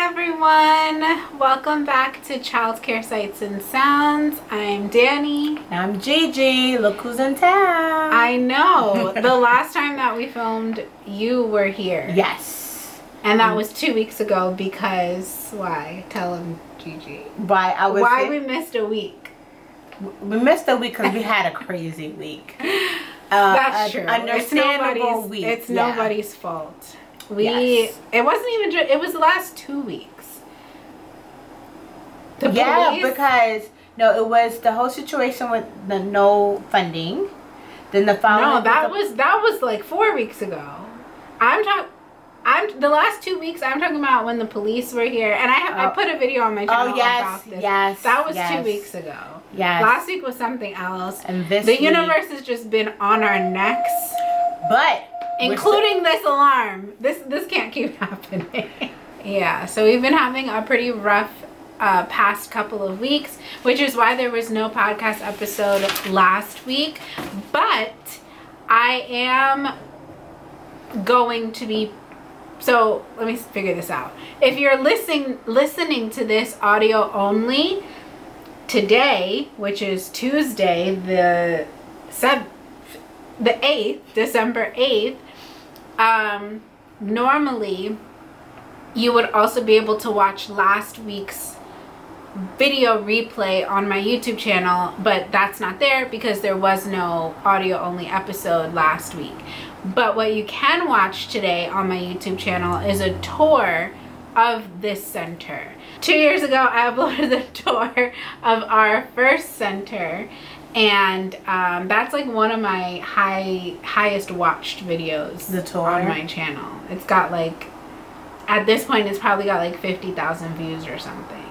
everyone. Welcome back to Childcare Sights and Sounds. I'm Danny. I'm Gigi. Look who's in town. I know. the last time that we filmed, you were here. Yes. And that was two weeks ago because why? Tell him, Gigi. Why I was Why we missed a week. we missed a week because we had a crazy week. Uh, That's true. It's Understandable nobody's, week. it's yeah. nobody's fault. We Yes. it wasn't even ju- it was the last two weeks. The yeah, police- because no, it was the whole situation with the no funding. Then the following. No, that the- was that was like four weeks ago. I'm talking. I'm the last two weeks. I'm talking about when the police were here, and I have, I Oh. put a video on my oh, channel Oh yes, about this. yes. that was two weeks ago. Yes. Last week was something else. and this The week- universe has just been on our necks, but including this alarm. This this can't keep happening. yeah, so we've been having a pretty rough uh, past couple of weeks, which is why there was no podcast episode last week. But I am going to be so let me figure this out. If you're listening listening to this audio only today, which is Tuesday, the seventh the 8th, December 8th, um normally you would also be able to watch last week's video replay on my YouTube channel, but that's not there because there was no audio only episode last week. But what you can watch today on my YouTube channel is a tour of this center. Two years ago, I uploaded the tour of our first center, and um, that's like one of my high highest watched videos The tour? on my channel. It's got like at this point, it's probably got like fifty thousand views or something.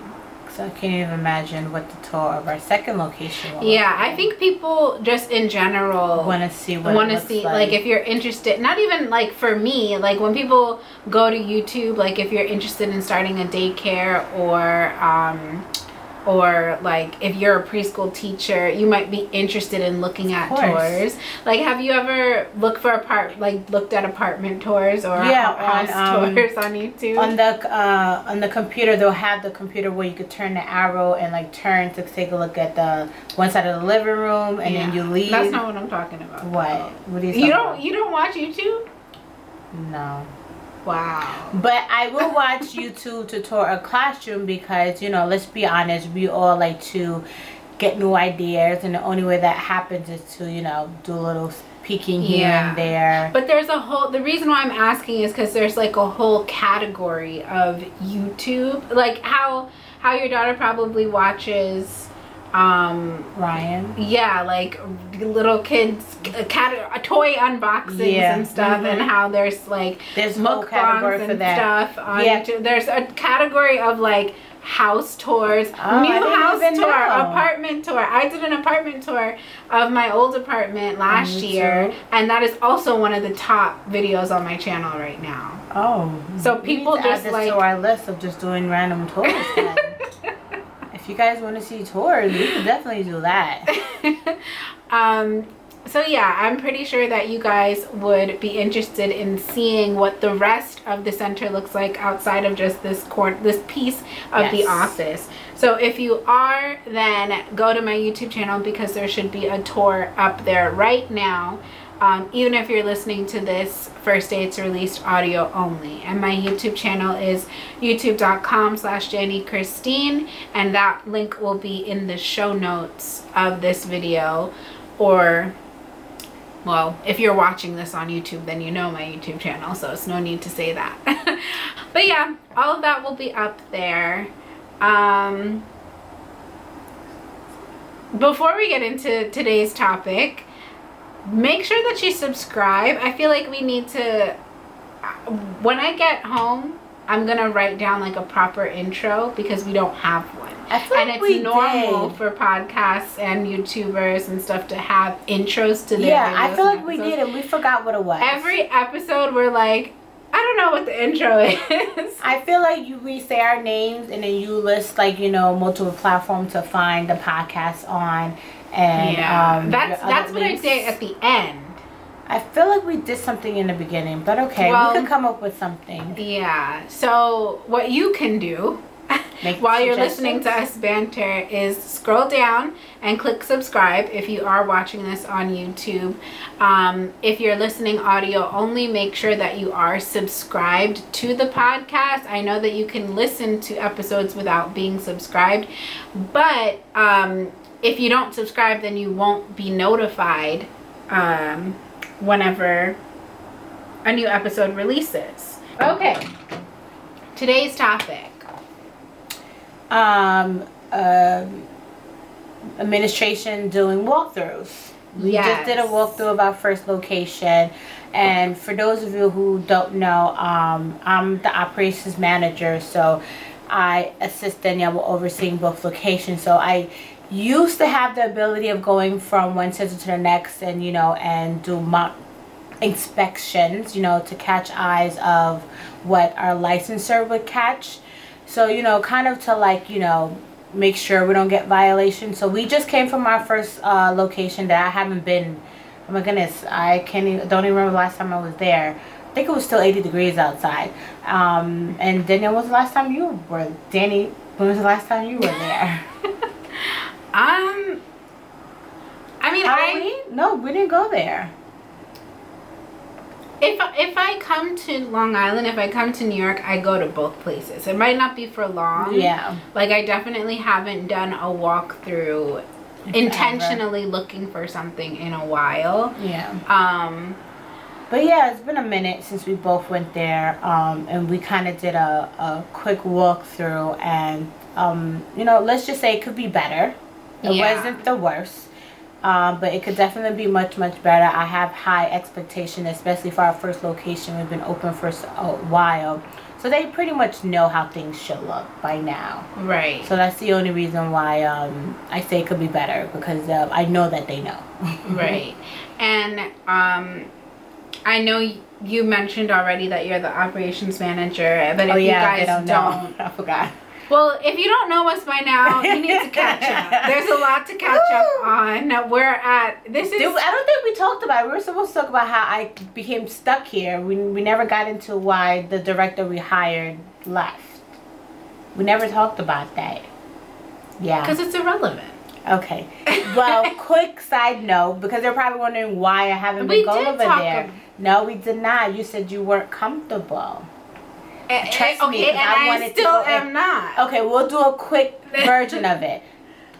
So I can't even imagine what the tour of our second location was. Yeah, I think people just in general want to see what want to see like. like if you're interested not even like for me like when people go to youtube like if you're interested in starting a daycare or um or like if you're a preschool teacher you might be interested in looking at tours. Like have you ever looked for apart like looked at apartment tours or Yeah, house on, um, tours on youtube? on the uh, on the computer they'll have the computer where you could turn the arrow and like turn to take a look at the one side of the living room and then you leave. that's not what i'm talking about. What? What do you you don't you don't watch youtube? No wow but i will watch youtube to tour a classroom because you know let's be honest we all like to get new ideas and the only way that happens is to you know do a little peeking here Yeah. and there But there's a whole. The reason why I'm asking is because there's like a whole category of YouTube, like how how your daughter probably watches, um, ryan yeah, like little kids, a cat, a toy unboxings Yeah. and stuff, and Mhm. how there's like there's mukbangs for and that stuff on Yeah. YouTube. There's a category of like house tours, Oh, new house tour, know. apartment tour. I did an apartment tour of my old apartment last Me year, too. and that is also one of the top videos on my channel right now. oh So people just, like- to our list of just doing random tours. if you guys want to see tours we can definitely do that um, so yeah, I'm pretty sure that you guys would be interested in seeing what the rest of the center looks like outside of just this corner, this piece of the office. So if you are, then go to my YouTube channel because there should be a tour up there right now. Um, even if you're listening to this first day it's released audio only. And my youtube channel is youtube.com slash jenny christine and that link will be in the show notes of this video. Or well if you're watching this on youtube then you know my youtube channel so it's no need to say that. But yeah all of that will be up there. Um before we get into today's topic make sure that you subscribe i feel like we need to when i get home i'm gonna write down like a proper intro because we don't have one feel and it's normal did. for podcasts and youtubers and stuff to have intros to their Yeah, I feel like we did and we forgot what it was. every episode we're like i don't know what the intro is I feel like you we say our names and then you list like you know multiple platforms to find the podcast on, and yeah um, that's that's what i links. say at the end I feel like we did something in the beginning, but okay, Well- we could come up with something. Yeah. So what you can do while you're listening to us banter is scroll down and click subscribe if you are watching this on YouTube. Um, if you're listening audio only, make sure that you are subscribed to the podcast. I know that you can listen to episodes without being subscribed, but um, if you don't subscribe, then you won't be notified um, whenever a new episode releases. Okay. Today's topic. um, um, administration doing walkthroughs. We just did a walkthrough of our first location. And for those of you who don't know, um, I'm the operations manager, so I assist Danielle with overseeing both locations. So I used to have the ability of going from one center to the next and, you know, and do mock inspections, you know, to catch eyes of what our licensor would catch. So, you know, kind of to like, you know, make sure we don't get violations. So we just came from our first uh, location that I haven't been. Oh my goodness, I can't even, don't even remember last time I was there. I think it was still 80 degrees outside. Um, and Danielle, was the last time you were, Danny, when was the last time you were there? Um, I mean, I? No, we didn't go there. if if I come to Long Island, if I come to New York, I go to both places. It might not be for long. Yeah. Like I definitely haven't done a walkthrough intentionally looking for something in a while. Yeah. Um, But yeah, it's been a minute since we both went there, um, and we kind of did a, a quick walkthrough, and um, you know, let's just say it could be better. It Yeah. wasn't the worst, um, but it could definitely be much much better. I have high expectation, especially for our first location. We've been open for a while, so they pretty much know how things should look by now. right. So that's the only reason why um, I say it could be better because uh, I know that they know. right. And um, I know you mentioned already that you're the operations manager, but if oh yeah, you guys don't know. I forgot. Well, if you don't know us by now, you need to catch up. There's a lot to catch up on. We're at this is I don't think we talked about it. We were supposed to talk about how I became stuck here. We, we never got into why the director we hired left. We never talked about that. Yeah. because it's irrelevant. Okay. Well, quick side note, because they're probably wondering why I haven't We been going over there. ab- No, we did not. You said you weren't comfortable. Eh, Trust eh, me, okay, and I I, wanted to still go in- am not. Okay, we'll do a quick version of it.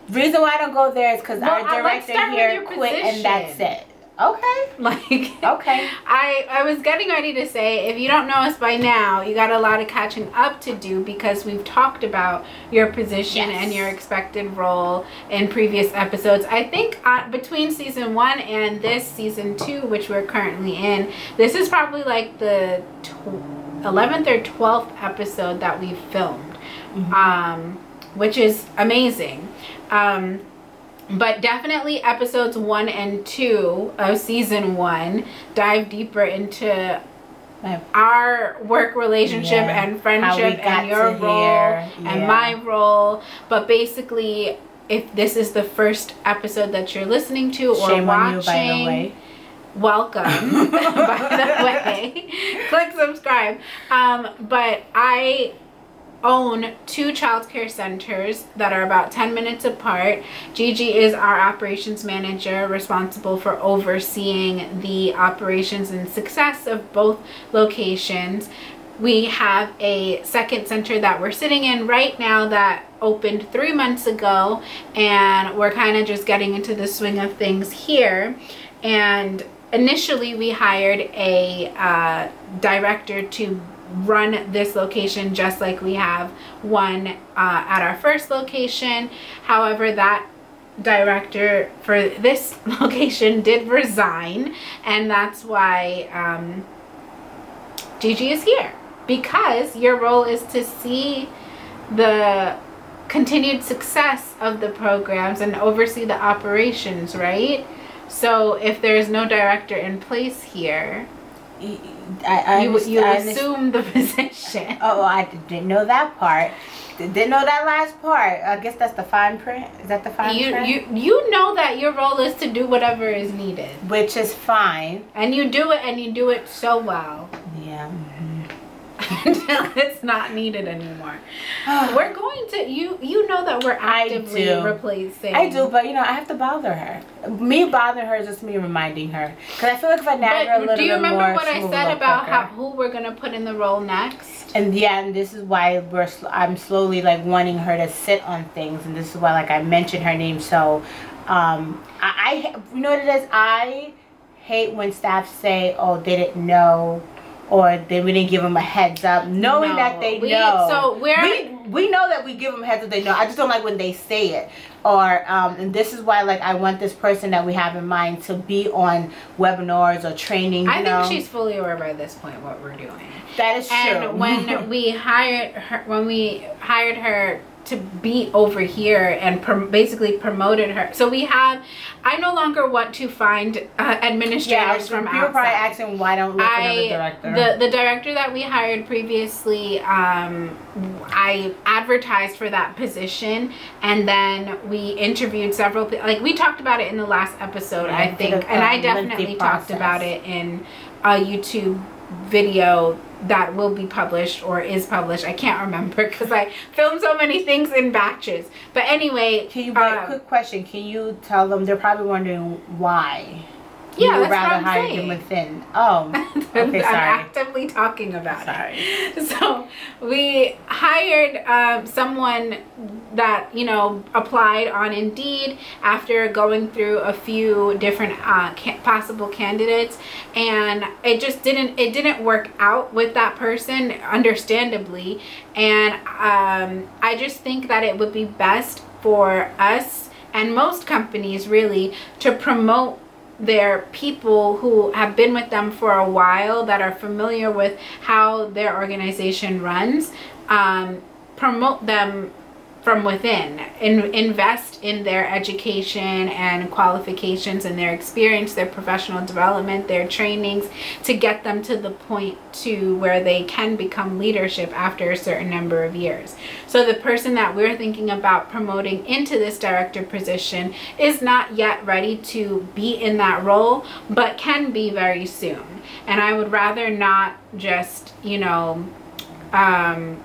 Reason why I don't go there is because Well, our director with here quit and that's it. Okay. Like, Okay. I I was getting ready to say, if you don't know us by now, you got a lot of catching up to do because we've talked about your position Yes. and your expected role in previous episodes. I think uh, between season one and this season two, which we're currently in, this is probably like the tw- 11th or 12th episode that we've filmed, um, which is amazing. Um, but definitely episodes one and two of season one dive deeper into our work relationship Yeah, and friendship and your role and my role. But basically, if this is the first episode that you're listening to or Shame watching, on you, by the way. Welcome by the way. Click subscribe. Um, but i own two child care centers that are about 10 minutes apart. Gigi is our operations manager responsible for overseeing the operations and success of both locations. We have a second center that we're sitting in right now that opened three months ago and we're kind of just getting into the swing of things here. And initially we hired a uh, director to run this location just like we have one uh, at our first location however that director for this location did resign and that's why um, Gigi is here because your role is to see the continued success of the programs and oversee the operations, right? So if there's no director in place here, I, I, you you I assume the position. Oh, I didn't know that part. Didn't know that last part. I guess that's the fine print. Is that the fine You print? you you know that your role is to do whatever is needed, Which is fine. and you do it, and you do it so well Yeah. Mm-hmm. until it's not needed anymore. We're going to you. You know that we're I actively do. replacing. I do, but you know, I have to bother her. Me bothering her is just me reminding her. Because I feel like if I nag her a little do you bit remember more, what I said about how who we're gonna put in the role next? And yeah, and this is why we're sl- I'm slowly like wanting her to sit on things, and this is why like I mentioned her name. So, um, I, I you know what it is. I hate when staff say, "Oh, they didn't know," or they we didn't give them a heads up, knowing No, that they we- know. so we're- we we know that we give them heads up. They know. I just don't like when they say it. Or um, and this is why like I want this person that we have in mind to be on webinars or training. You I know? think she's fully aware by this point what we're doing. that is true. And when we hired her, when we hired her to be over here and prom- basically promoted her, so we have. I no longer want to find uh, administrators yeah, from people are probably asking why don't we look another I director. the the director that we hired previously, um, I advertised for that position, and then we interviewed several. Like we talked about it in the last episode, Yeah, I think, and I um, definitely talked about it in a YouTube video that will be published or is published. I can't remember because I filmed so many things in batches. But anyway, Can you, uh, quick question, can you tell them, they're probably wondering why? Yeah, you would rather hire saying. them within. Oh, okay, sorry. I'm actively talking about Sorry. it. So we hired um, someone that you know applied on Indeed after going through a few different uh, ca- possible candidates, and it just didn't it didn't work out with that person, understandably. And um, I just think that it would be best for us and most companies really to promote their people who have been with them for a while that are familiar with how their organization runs um, promote them from within and invest in their education and qualifications and their experience their professional development their trainings to get them to the point to where they can become leadership after a certain number of years. So the person that we're thinking about promoting into this director position is not yet ready to be in that role but can be very soon. And i would rather not just you know um,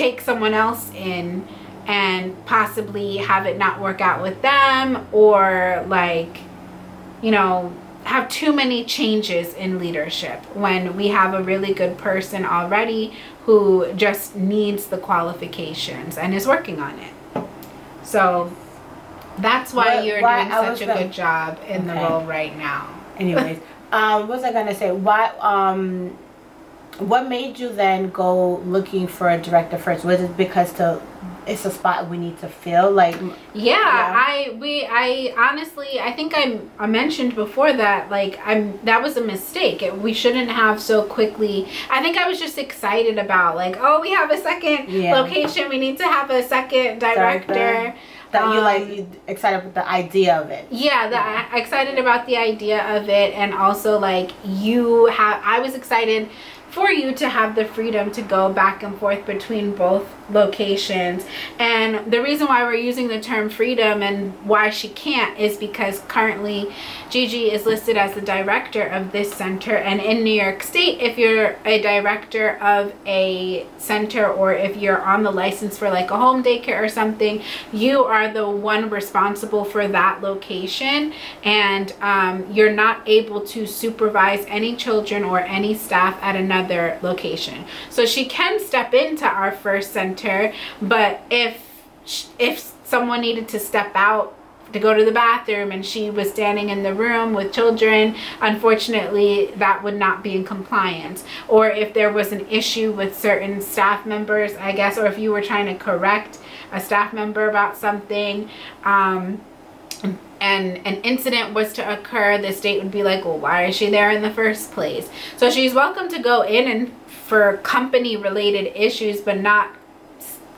take someone else in and possibly have it not work out with them or like you know have too many changes in leadership when we have a really good person already who just needs the qualifications and is working on it. So that's why What- you're why- doing I such a gonna- good job in the role right now. Anyways, um, what was I gonna say? Why, um, what made you then go looking for a director first? Was it because to, it's a spot we need to fill? Like, Yeah, Yeah. I we I honestly I think I I mentioned before that like I'm that was a mistake. It, we shouldn't have so quickly. I think I was just excited about like oh we have a second Yeah. location. We need to have a second director. Director. that you like Um, you excited with the idea of it? Yeah, that I excited about the idea of it, and also like you have. I was excited for you to have the freedom to go back and forth between both locations. And the reason why we're using the term freedom and why she can't is because currently Gigi is listed as the director of this center. And in New York State, if you're a director of a center or if you're on the license for like a home daycare or something, you are the one responsible for that location. And um, you're not able to supervise any children or any staff at another location. So she can step into our first center, but if if someone needed to step out to go to the bathroom and she was standing in the room with children, unfortunately, that would not be in compliance. Or if there was an issue with certain staff members, I guess, or if you were trying to correct a staff member about something, um, and an incident was to occur, the state would be like, well, why is she there in the first place? So she's welcome to go in and for company related issues, but not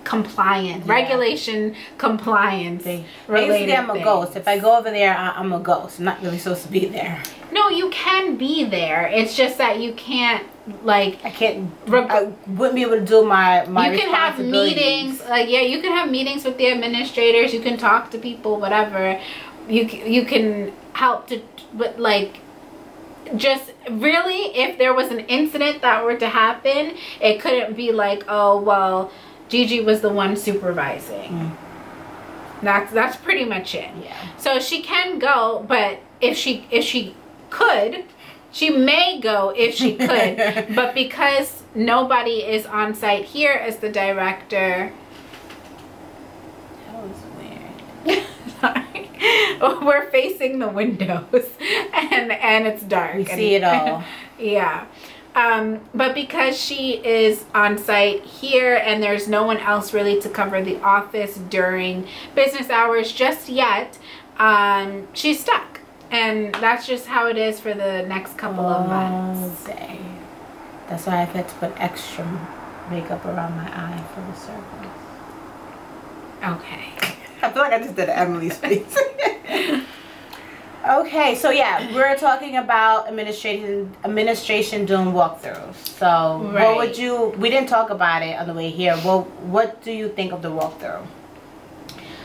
compliant, Yeah. regulation compliance. They, basically, I'm a things. ghost. If I go over there, I, I'm a ghost. I'm not really supposed to be there. No, you can be there. It's just that you can't like I can't. Reg- I wouldn't be able to do my my. you can have meetings like yeah you can have meetings with the administrators you can talk to people whatever you you can help to but like just really if there was an incident that were to happen it couldn't be like oh well Gigi was the one supervising Mm. that's that's pretty much it Yeah. so she can go but if she if she could she may go if she could but because nobody is on site here as the director That was weird. sorry, we're facing the windows and and it's dark We see it all. yeah um, but because she is on site here and there's no one else really to cover the office during business hours just yet um, she's stuck and that's just how it is for the next couple of months All day. That's why I've had to put extra makeup around my eye for the circles. okay I feel like I just did Emily's face. okay, so yeah, we're talking about administration administration doing walkthroughs. So what would you we didn't talk about it on the way here. Well what do you think of the walkthrough?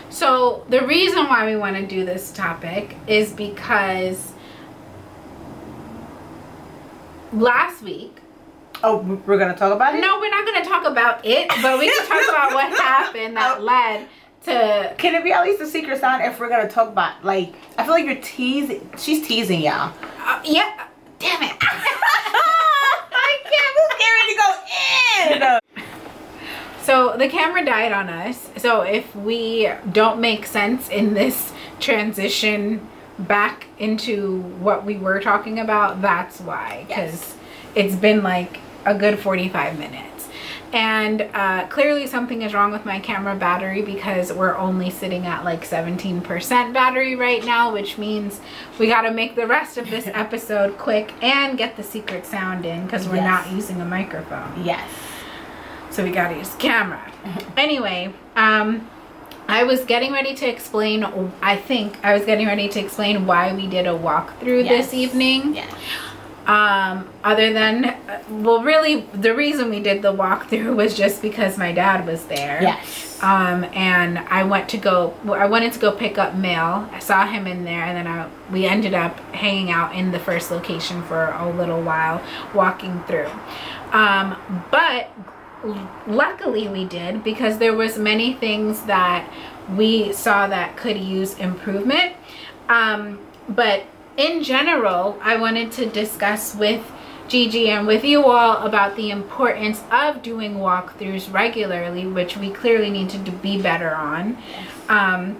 So the reason why we want to do this topic is because last week, Oh, we're gonna talk about it? no, we're not going to talk about it, but we can talk about what happened that oh. led to. Can it be at least a secret sign if we're gonna talk about like I feel like you're teasing she's teasing y'all. Uh, yeah, damn it. I can't we're to go in. So the camera died on us. So if we don't make sense in this transition back into what we were talking about, that's why. Because Yes. it's been like a good 45 minutes. And uh, clearly something is wrong with my camera battery because we're only sitting at like 17% battery right now, which means we got to make the rest of this episode quick and get the secret sound in because we're Yes. not using a microphone. Yes. So we gotta use camera. anyway, um, I was getting ready to explain, I think I was getting ready to explain why we did a walkthrough Yes. this evening. Yes. Um, other than, well, really, the reason we did the walkthrough was just because my dad was there. Yes. Um, and I went to go, I wanted to go pick up mail. I saw him in there, and then I, we ended up hanging out in the first location for a little while, walking through. Um, but luckily we did because there was many things that we saw that could use improvement. Um, but in general, I wanted to discuss with Gigi and with you all about the importance of doing walkthroughs regularly, which we clearly need to be better on. Um,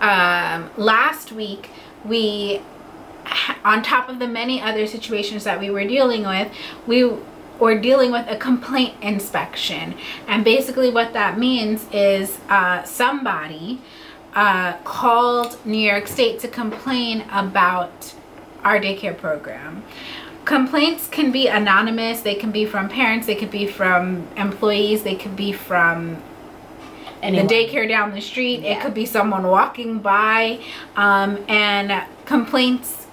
um, last week, we, on top of the many other situations that we were dealing with, we were dealing with a complaint inspection. And basically, what that means is uh, somebody uh, called New York State to complain about our daycare program. Complaints can be anonymous, they can be from parents, they could be from employees, they could be from Anyone. the daycare down the street. It could be someone walking by. Um, and complaints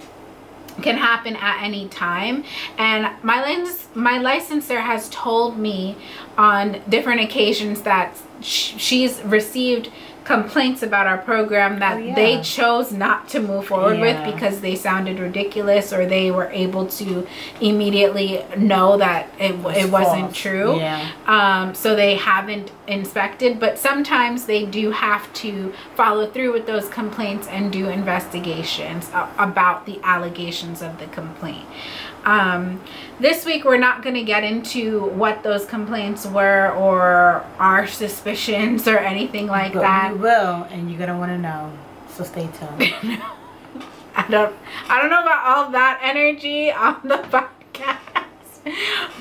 can happen at any time. And my license, my licensor has told me on different occasions that sh- she's received complaints about our program that Oh, yeah. they chose not to move forward Yeah. with because they sounded ridiculous or they were able to immediately know that it, it wasn't true Yeah. um, so they haven't inspected but sometimes they do have to follow through with those complaints and do investigations about the allegations of the complaint um, this week we're not going to get into what those complaints were or our suspicions or anything like But that we will, and you're gonna want to know. So stay tuned. I don't I don't know about all that energy on the podcast.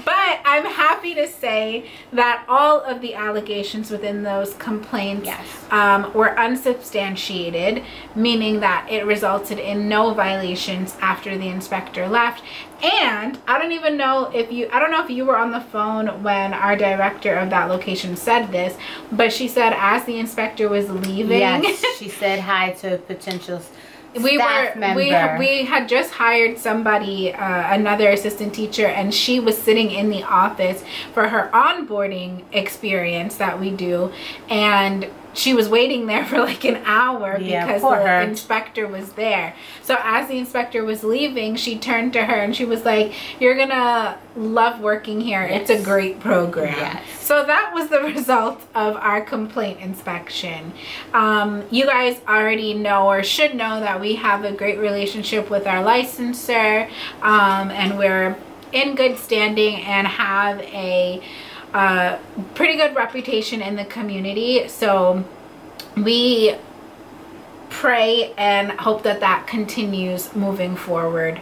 But I'm happy to say that all of the allegations within those complaints Yes. um, were unsubstantiated, meaning that it resulted in no violations after the inspector left. And I don't even know if you, I don't know if you were on the phone when our director of that location said this, but she said as the inspector was leaving, yes, she said hi to potential we were member. we we had just hired somebody uh, another assistant teacher and she was sitting in the office for her onboarding experience that we do and she was waiting there for like an hour Yeah, because the her. inspector was there so as the inspector was leaving she turned to her and she was like you're gonna love working here it's a great program Yes. so that was the result of our complaint inspection. Um, you guys already know or should know that we have a great relationship with our licensor, um, and we're in good standing and have a uh, pretty good reputation in the community. So we pray and hope that that continues moving forward,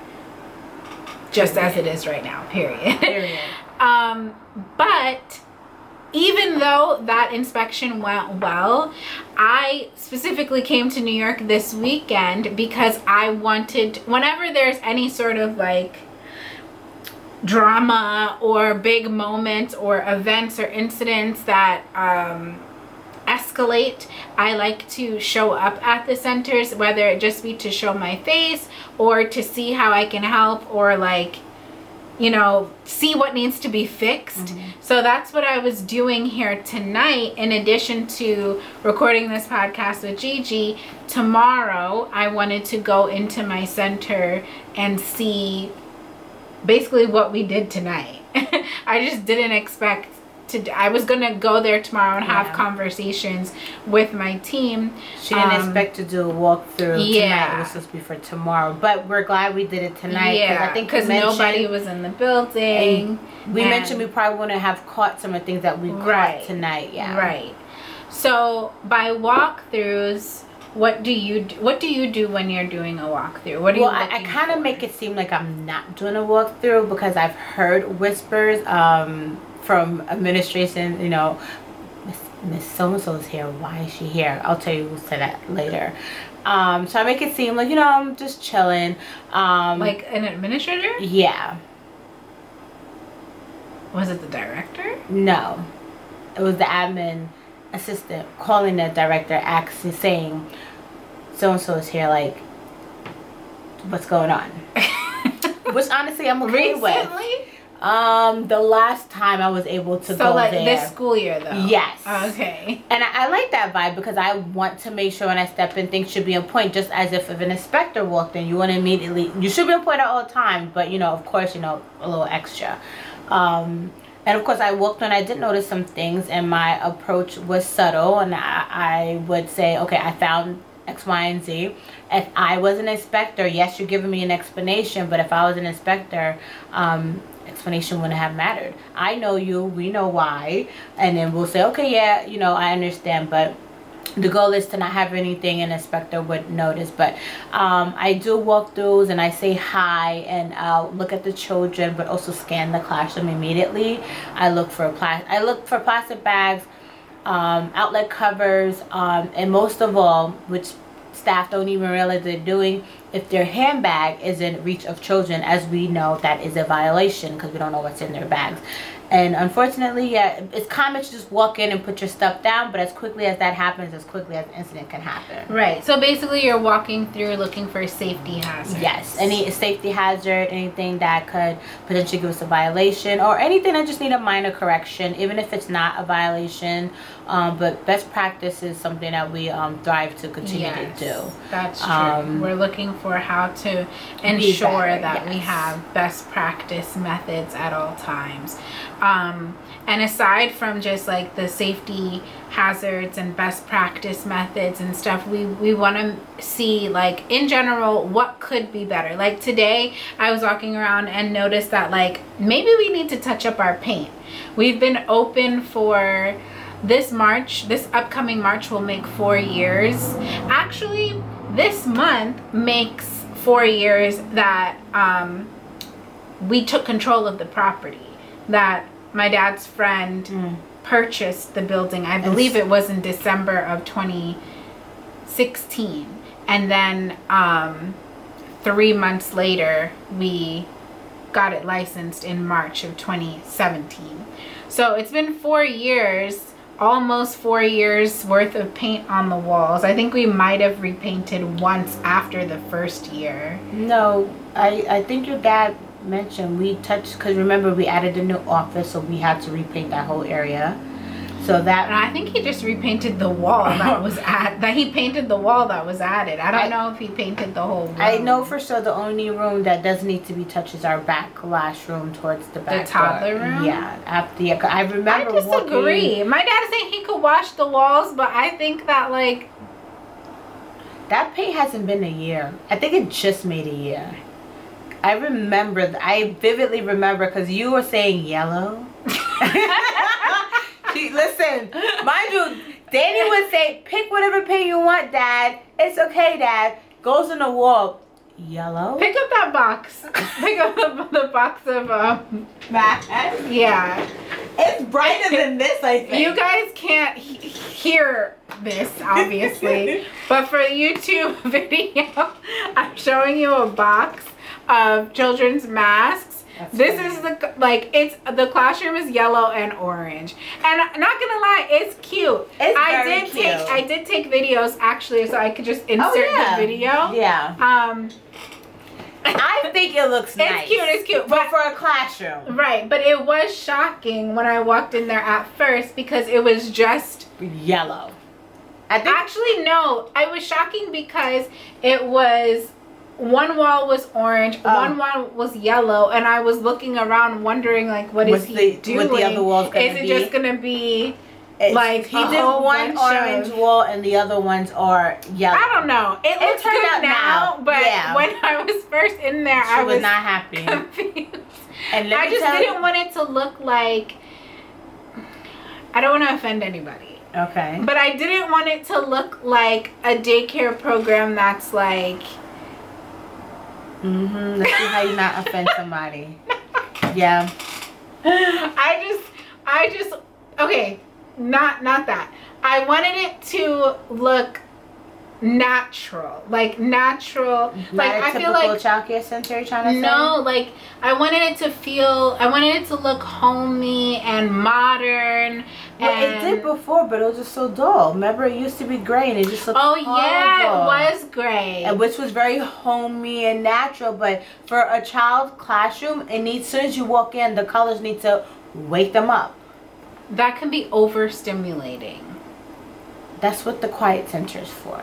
just as it is right now. Period. Period. Um, but even though that inspection went well, I specifically came to New York this weekend because I wanted, whenever there's any sort of like drama or big moments or events or incidents that um, escalate, I like to show up at the centers, whether it just be to show my face or to see how I can help or like you know, see what needs to be fixed. So that's what I was doing here tonight. In addition to recording this podcast with Gigi, tomorrow I wanted to go into my center and see basically what we did tonight. I just didn't expect to. I was gonna go there tomorrow and have Yeah. conversations with my team. She didn't Um, expect to do a walkthrough tonight. yeah. It was supposed to be for tomorrow, but we're glad we did it tonight. yeah, I think because nobody was in the building. We mentioned we probably wouldn't have caught some of the things that we Right. caught tonight. Yeah. Right. So by walkthroughs, what do you do, what do you do when you're doing a walkthrough? What do Well, you? I, I kind of make it seem like I'm not doing a walkthrough because I've heard whispers um, from administration. You know, Miss Miss So and So is here. Why is she here? I'll tell you. We'll say that later. Um, so I make it seem like you know I'm just chilling. Um, like an administrator. yeah, Was it the director? no, it was the admin assistant calling the director, actually saying, "So and so is here." Like, what's going on? Which honestly, I'm okay with. Recently. Um, the last time I was able to So go like there. this school year though. Yes. Okay. and I, I like that vibe because I want to make sure when I step in, things should be on point. Just as if if an inspector walked in, you want to immediately, you should be on point at all times. But you know, of course, you know, a little extra. Um, and of course, I walked in. I did notice some things, and my approach was subtle. And I, I would say, okay, I found X, Y, and Z. If I was an inspector, yes, you're giving me an explanation. But if I was an inspector, um, explanation wouldn't have mattered. I know you, we know why, and then we'll say, okay, yeah, you know, I understand, but the goal is to not have anything an inspector would notice. But um, I do walk walkthroughs and I say hi and I'll look at the children, but also scan the classroom immediately. I look for pla- I look for plastic bags, um, outlet covers, um, and most of all, which staff don't even realize they're doing if their handbag is in reach of children as we know that is a violation because we don't know what's in their bags and unfortunately yeah it's common to just walk in and put your stuff down but as quickly as that happens as quickly as an incident can happen Right. So basically, you're walking through looking for safety hazards. Yes, any safety hazard, anything that could potentially give us a violation, or anything that just need a minor correction, even if it's not a violation. Um, but best practice is something that we um, thrive to continue Yes, to do. That's true. Um, We're looking for how to ensure better, that we have best practice methods at all times. Um, and aside from just like the safety hazards and best practice methods and stuff, we, we want to see like in general what could be better. Like today, I was walking around and noticed that like maybe we need to touch up our paint. We've been open for this March, this upcoming March will make four years. Actually, this month makes four years that um, we took control of the property. That my dad's friend Mm. purchased the building. I believe it was in December of 2016. And then um, three months later, we got it licensed in March of 2017. So it's been four years almost four years worth of paint on the walls. I think we might have repainted once after the first year. No, I I think your dad mentioned we touched because remember we added a new office, so we had to repaint that whole area. So And that I think he just repainted the wall that was at that he painted the wall that was added. I don't I- know if he painted the whole room. I know for sure the only room that doesn't need to be touched is our backlash room towards the back. toddler door. room? Yeah, after yeah, I I remember walking. disagree. My dad is saying he could wash the walls, but I think that like That paint hasn't been a year. I think it just made a year. I remember. I vividly remember because you were saying yellow. See, listen, mind you, Danny would say, "Pick whatever paint you want, Dad. It's okay, Dad." Goes in the wall, yellow. pick up that box. pick up the, the box of um yeah. It's brighter than this, I think. You guys can't he- hear this, obviously, but for the YouTube video, I'm showing you a box of children's masks. This is the like it's the classroom is yellow and orange, and I'm not gonna lie, it's cute. It's I very did cute. take I did take videos actually, so I could just insert Oh, yeah. the video. Yeah, Um, I think it looks nice. it's cute. It's cute, but but for a classroom, right, but it was shocking when I walked in there at first because it was just yellow. I think Actually, no. I was shocking because it was one wall was orange, Oh. one wall was yellow, and I was looking around wondering like, what is What's he the- doing? what the other wall's gonna is it be? just gonna be? It's- Like, he did one orange of- wall and the other ones are yellow. I don't know. It, It looks turned good out now, now. but Yeah. when I was first in there, She I was, was, not happy. confused. And I just didn't you- want it to look like. I don't want to offend anybody. Okay. But I didn't want it to look like a daycare program that's like Mm-hmm. Let's see how you not offend somebody. Yeah. I just I just okay, not not that. I wanted it to look natural. Like natural. Not like I feel like child care center you're trying to no, like I wanted it to feel I wanted it to look homey and modern say? Well, it did before, but it was just so dull. Remember, it used to be gray and it just looked Oh yeah, it was gray. And which was very homey and natural, but for a child classroom, it needs, as soon as you walk in, the colors need to wake them up. that can be overstimulating. That's what the quiet center is for.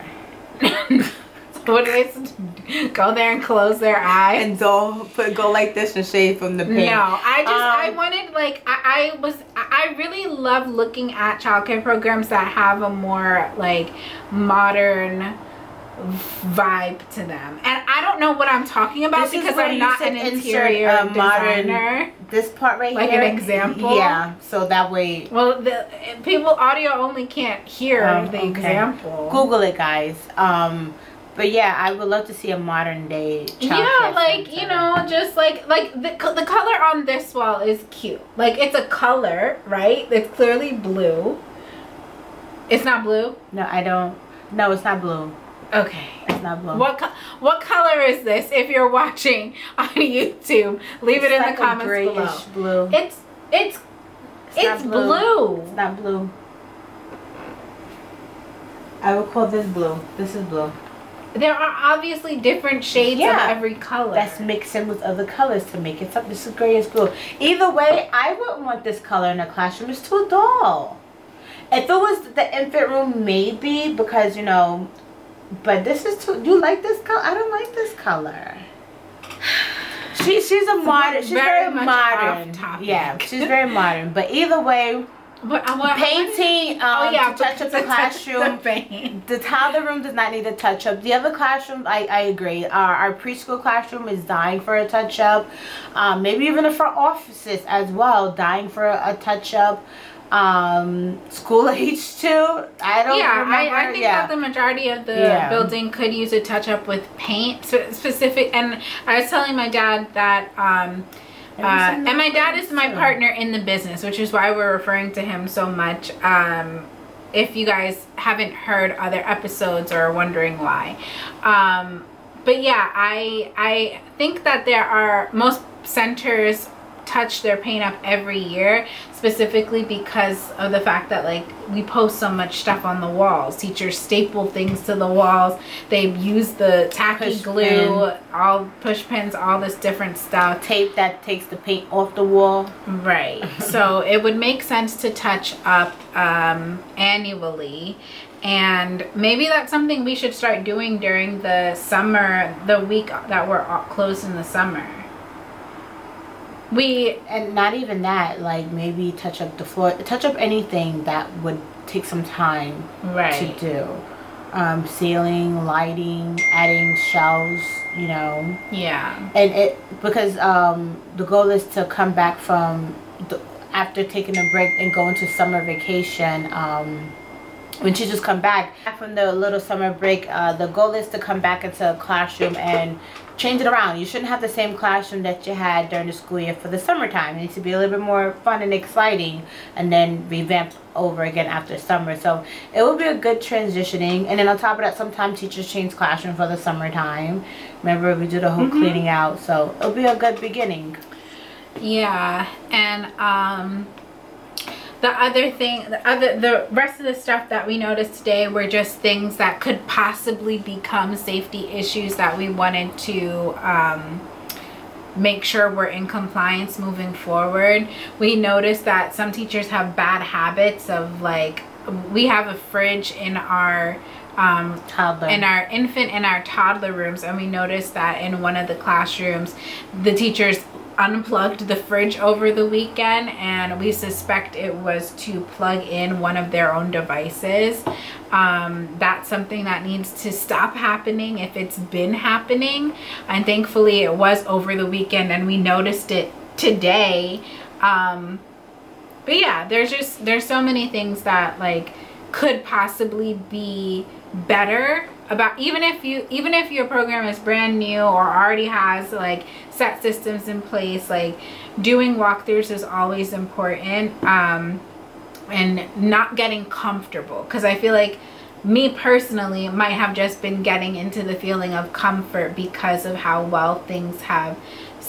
they go there and close their eyes? And go put go like this and shade from the pain. No, I just I Um, wanted like I, I was I I really love looking at childcare programs that have a more like modern vibe to them, and I don't know what I'm talking about because I'm not an insert interior modern- designer. This part right Like here. Like an example? Yeah. So that way, Well, the people audio only can't hear Oh, the okay. example. Google it, guys. Um, but yeah, I would love to see a modern day. child yeah like center. you know just like like the, the color on this wall is cute like it's a color right it's clearly blue it's not blue No, I don't. No, it's not blue. okay It's not blue. what co- what color is this if you're watching on youtube leave it in like the comments below grayish blue. it's it's It's it's, blue. blue, It's not blue. I would call this blue. This is blue. There are obviously different shades Yeah. of every color That's mixed in with other colors to make it something. This is grayish blue. Either way, I wouldn't want this color in a classroom. It's too dull. If it was the infant room, maybe because you know, but this is too. You like this color? I don't like this color. She she's a modern. She's very very, modern. off topic. Yeah, she's very modern. But either way, But, uh, what- painting um, oh yeah to touch up the classroom. paint. The toddler room does not need a touch up. The other classroom, I, I agree. Our, our preschool classroom is dying for a touch up. Um, maybe even the front offices as well, dying for a, a touch up. Um, school age too. I don't yeah, remember. I, I think yeah. that the majority of the Yeah. building could use a touch up with paint specific. And I was telling my dad that, um, uh, and my dad is my partner in the business, which is why we're referring to him so much. Um, if you guys haven't heard other episodes or are wondering why, um, but yeah, I I think that there are most centers touch their paint up every year specifically because of the fact that like we post so much stuff on the walls teachers staple things to the walls they use the tacky Push glue pin. all push pins all this different stuff Tape that takes the paint off the wall. Right. so it would make sense to touch up um, annually. And maybe that's something we should start doing during the summer, the week that we're all closed in the summer. We, And not even that, like maybe touch up the floor, touch up anything that would take some time right. to do. Um, ceiling, lighting, adding shelves, you know. Yeah. And it because um, the goal is to come back from the, after taking a break and going to summer vacation. Um, when teachers come back from the little summer break, uh, the goal is to come back into a classroom and change it around. You shouldn't have the same classroom that you had during the school year for the summertime. It needs to be a little bit more fun and exciting and then revamp over again after summer. So it will be a good transitioning. And then on top of that, sometimes teachers change classroom for the summertime. Remember, we do the whole cleaning out. So it'll be a good beginning. Yeah. And, um, the other thing the other the rest of the stuff that we noticed today were just things that could possibly become safety issues that we wanted to um, make sure we're in compliance moving forward we noticed that some teachers have bad habits of like we have a fridge in our um, Toddler. in our infant and our toddler rooms and we noticed that in one of the classrooms the teachers unplugged the fridge over the weekend and we suspect it was to plug in one of their own devices. Um, that's something that needs to stop happening if it's been happening. And thankfully it was over the weekend and we noticed it today. Um, but yeah there's just there's so many things that like could possibly be better about even if you even if your program is brand new or already has like set systems in place like doing walkthroughs is always important um and not getting comfortable. Because i feel like me personally might have just been getting into the feeling of comfort because of how well things have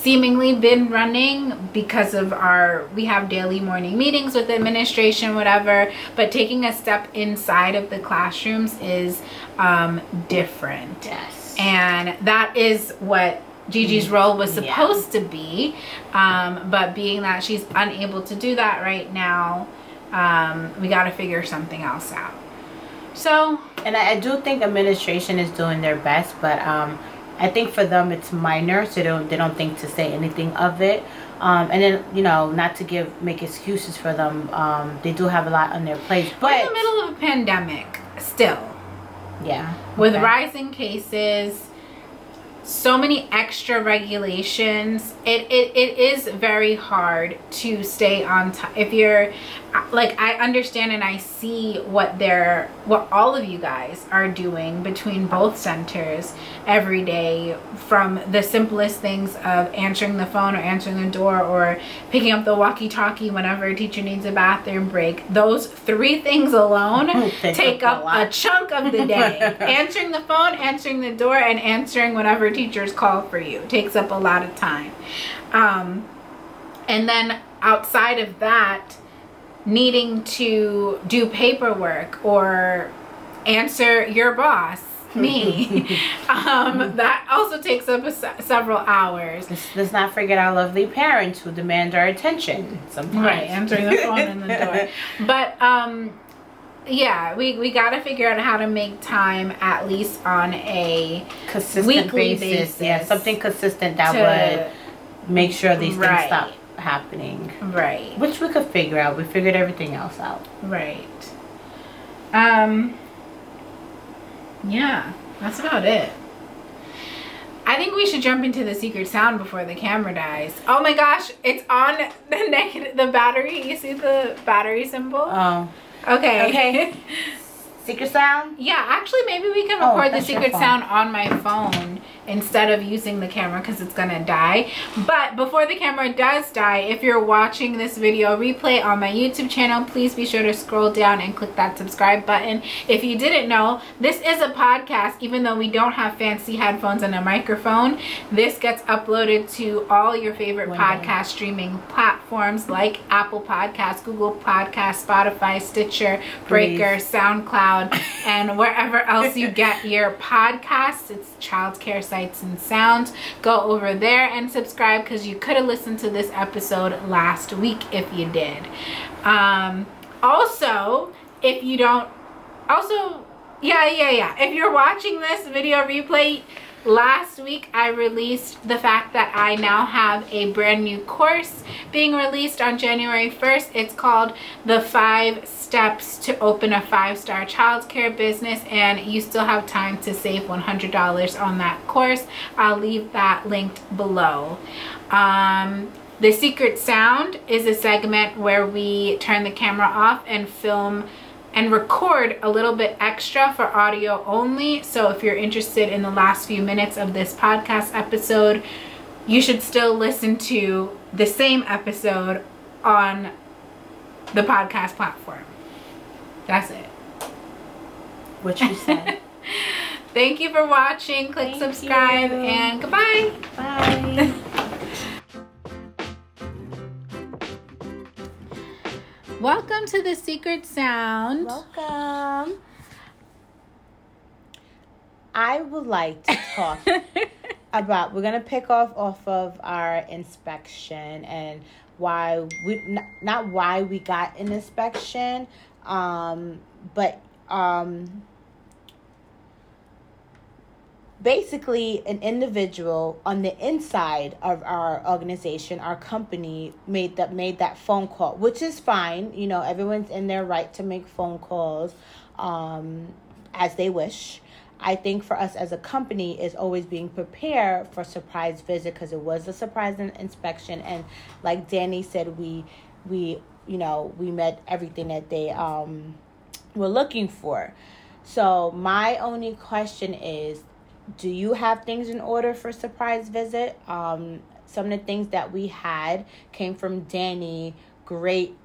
seemingly been running because of our we have daily morning meetings with administration whatever but taking a step inside of the classrooms is um, different yes. and that is what Gigi's role was Yeah. supposed to be um, but being that she's unable to do that right now um, we got to figure something else out so And I, I do think administration is doing their best, but um, I think for them it's minor, so they don't they don't think to say anything of it. Um, and then you know, not to give make excuses for them, um, they do have a lot on their plate. we're in the middle of a pandemic still yeah, with okay. rising cases so many extra regulations it, it, it is very hard to stay on time if you're like i understand and i see what they're what all of you guys are doing between both centers every day from the simplest things of answering the phone or answering the door or picking up the walkie-talkie whenever a teacher needs a bathroom break. Those three things alone Take up a a chunk of the day. Answering the phone answering the door and answering whenever teachers call for you. Takes up a lot of time. Um, and then outside of that needing to do paperwork or answer your boss me um, that also takes up a se- several hours. Let's, let's not forget our lovely parents who demand our attention sometimes. right answering the phone and the door. But um yeah we we got to figure out how to make time at least on a consistent Weekly basis. Yeah, something consistent that to would make sure these Right. things stop happening. right Which we could figure out. We figured everything else out. right um yeah that's about it I think we should jump into the secret sound before the camera dies. Oh my gosh, it's on the negative the battery. You see the battery symbol? Oh, Okay. Okay. secret sound? Yeah, actually, maybe we can Oh, record the secret sound on my phone instead of using the camera because it's gonna die. But before the camera does die, if you're watching this video replay on my YouTube channel, please be sure to scroll down and click that subscribe button. If you didn't know, this is a podcast, even though we don't have fancy headphones and a microphone. This gets uploaded to all your favorite One day. podcast streaming platforms like Apple Podcasts, Google Podcasts, Spotify, Stitcher, Breaker, SoundCloud, and wherever else you get your podcasts. It's childcare sites and sounds. Go over there and subscribe because you could have listened to this episode last week if you did. Um, also, if you don't, also, yeah, yeah, yeah. If you're watching this video replay, last week I released the fact that I now have a brand new course being released on January 1st. It's called The Five Steps to Open a Five Star Childcare Business, and you still have time to save $100 on that course. I'll leave that linked below. Um, the Secret Sound is a segment where we turn the camera off and film and record a little bit extra for audio only. So if you're interested in the last few minutes of this podcast episode, you should still listen to the same episode on the podcast platform. That's it. What you said. Thank you for watching. Click Thank subscribe you. and goodbye. Bye. Welcome to the Secret Sound. Welcome. I would like to talk about we're gonna pick off off of our inspection and why we not, not why we got an inspection um but um basically an individual on the inside of our organization our company made that made that phone call which is fine. You know everyone's in their right to make phone calls um as they wish. I think for us as a company is always being prepared for surprise visit because it was a surprise inspection. And like Danny said we we you know we met everything that they um were looking for. So my only question is do you have things in order for surprise visit? Um some of the things that we had came from Danny great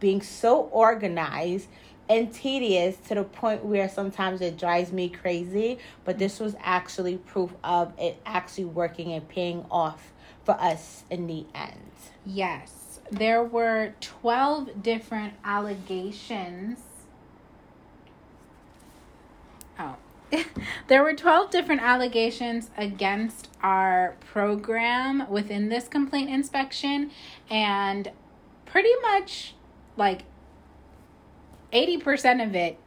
being so organized and tedious to the point where sometimes it drives me crazy. But this was actually proof of it actually working and paying off for us in the end. Yes, there were 12 different allegations. Oh. there were 12 different allegations against our program within this complaint inspection, and pretty much like 80% of it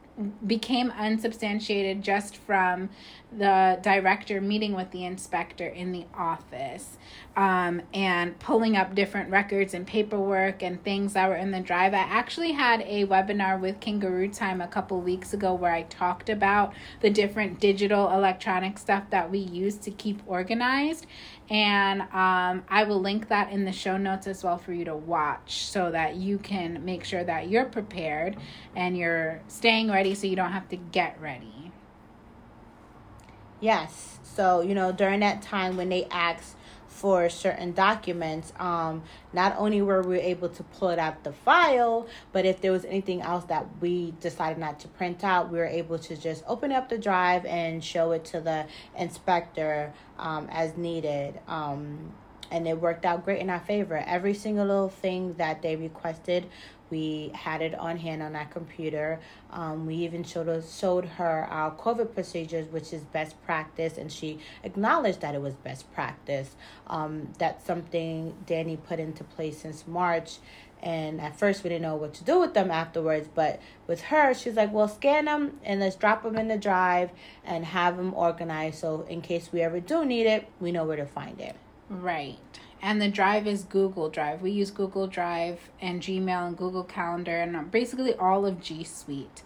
became unsubstantiated just from the director meeting with the inspector in the office um, and pulling up different records and paperwork and things that were in the drive. I actually had a webinar with Kangaroo Time a couple weeks ago where I talked about the different digital electronic stuff that we use to keep organized. And um, I will link that in the show notes as well for you to watch so that you can make sure that you're prepared and you're staying ready so you don't have to get ready. Yes. So, you know, during that time when they asked for certain documents, um, not only were we able to pull it out the file, but if there was anything else that we decided not to print out, we were able to just open up the drive and show it to the inspector um, as needed. Um, and it worked out great in our favor. Every single little thing that they requested, we had it on hand on our computer. Um, we even showed us, showed her our COVID procedures, which is best practice, and she acknowledged that it was best practice. Um, that's something Danny put into place since March. And at first, we didn't know what to do with them afterwards. But with her, she's like, well, scan them and let's drop them in the drive and have them organized. So, in case we ever do need it, we know where to find it. Right. And the drive is Google Drive. We use Google Drive and Gmail and Google Calendar and basically all of G Suite.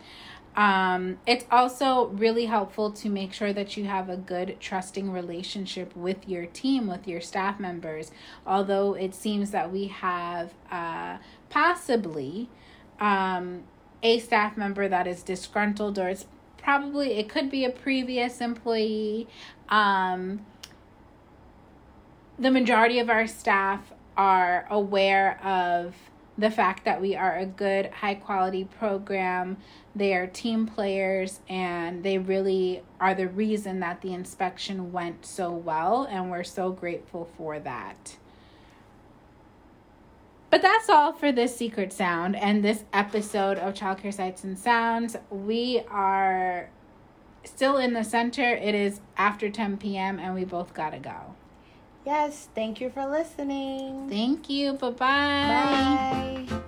Um, it's also really helpful to make sure that you have a good, trusting relationship with your team, with your staff members. Although it seems that we have uh, possibly um, a staff member that is disgruntled or it's probably it could be a previous employee um, the majority of our staff are aware of the fact that we are a good high quality program they are team players and they really are the reason that the inspection went so well and we're so grateful for that but that's all for this secret sound and this episode of Childcare Sites and Sounds. We are still in the center. It is after 10 p.m. and we both gotta go. Yes, thank you for listening. Thank you. Bye-bye. Bye.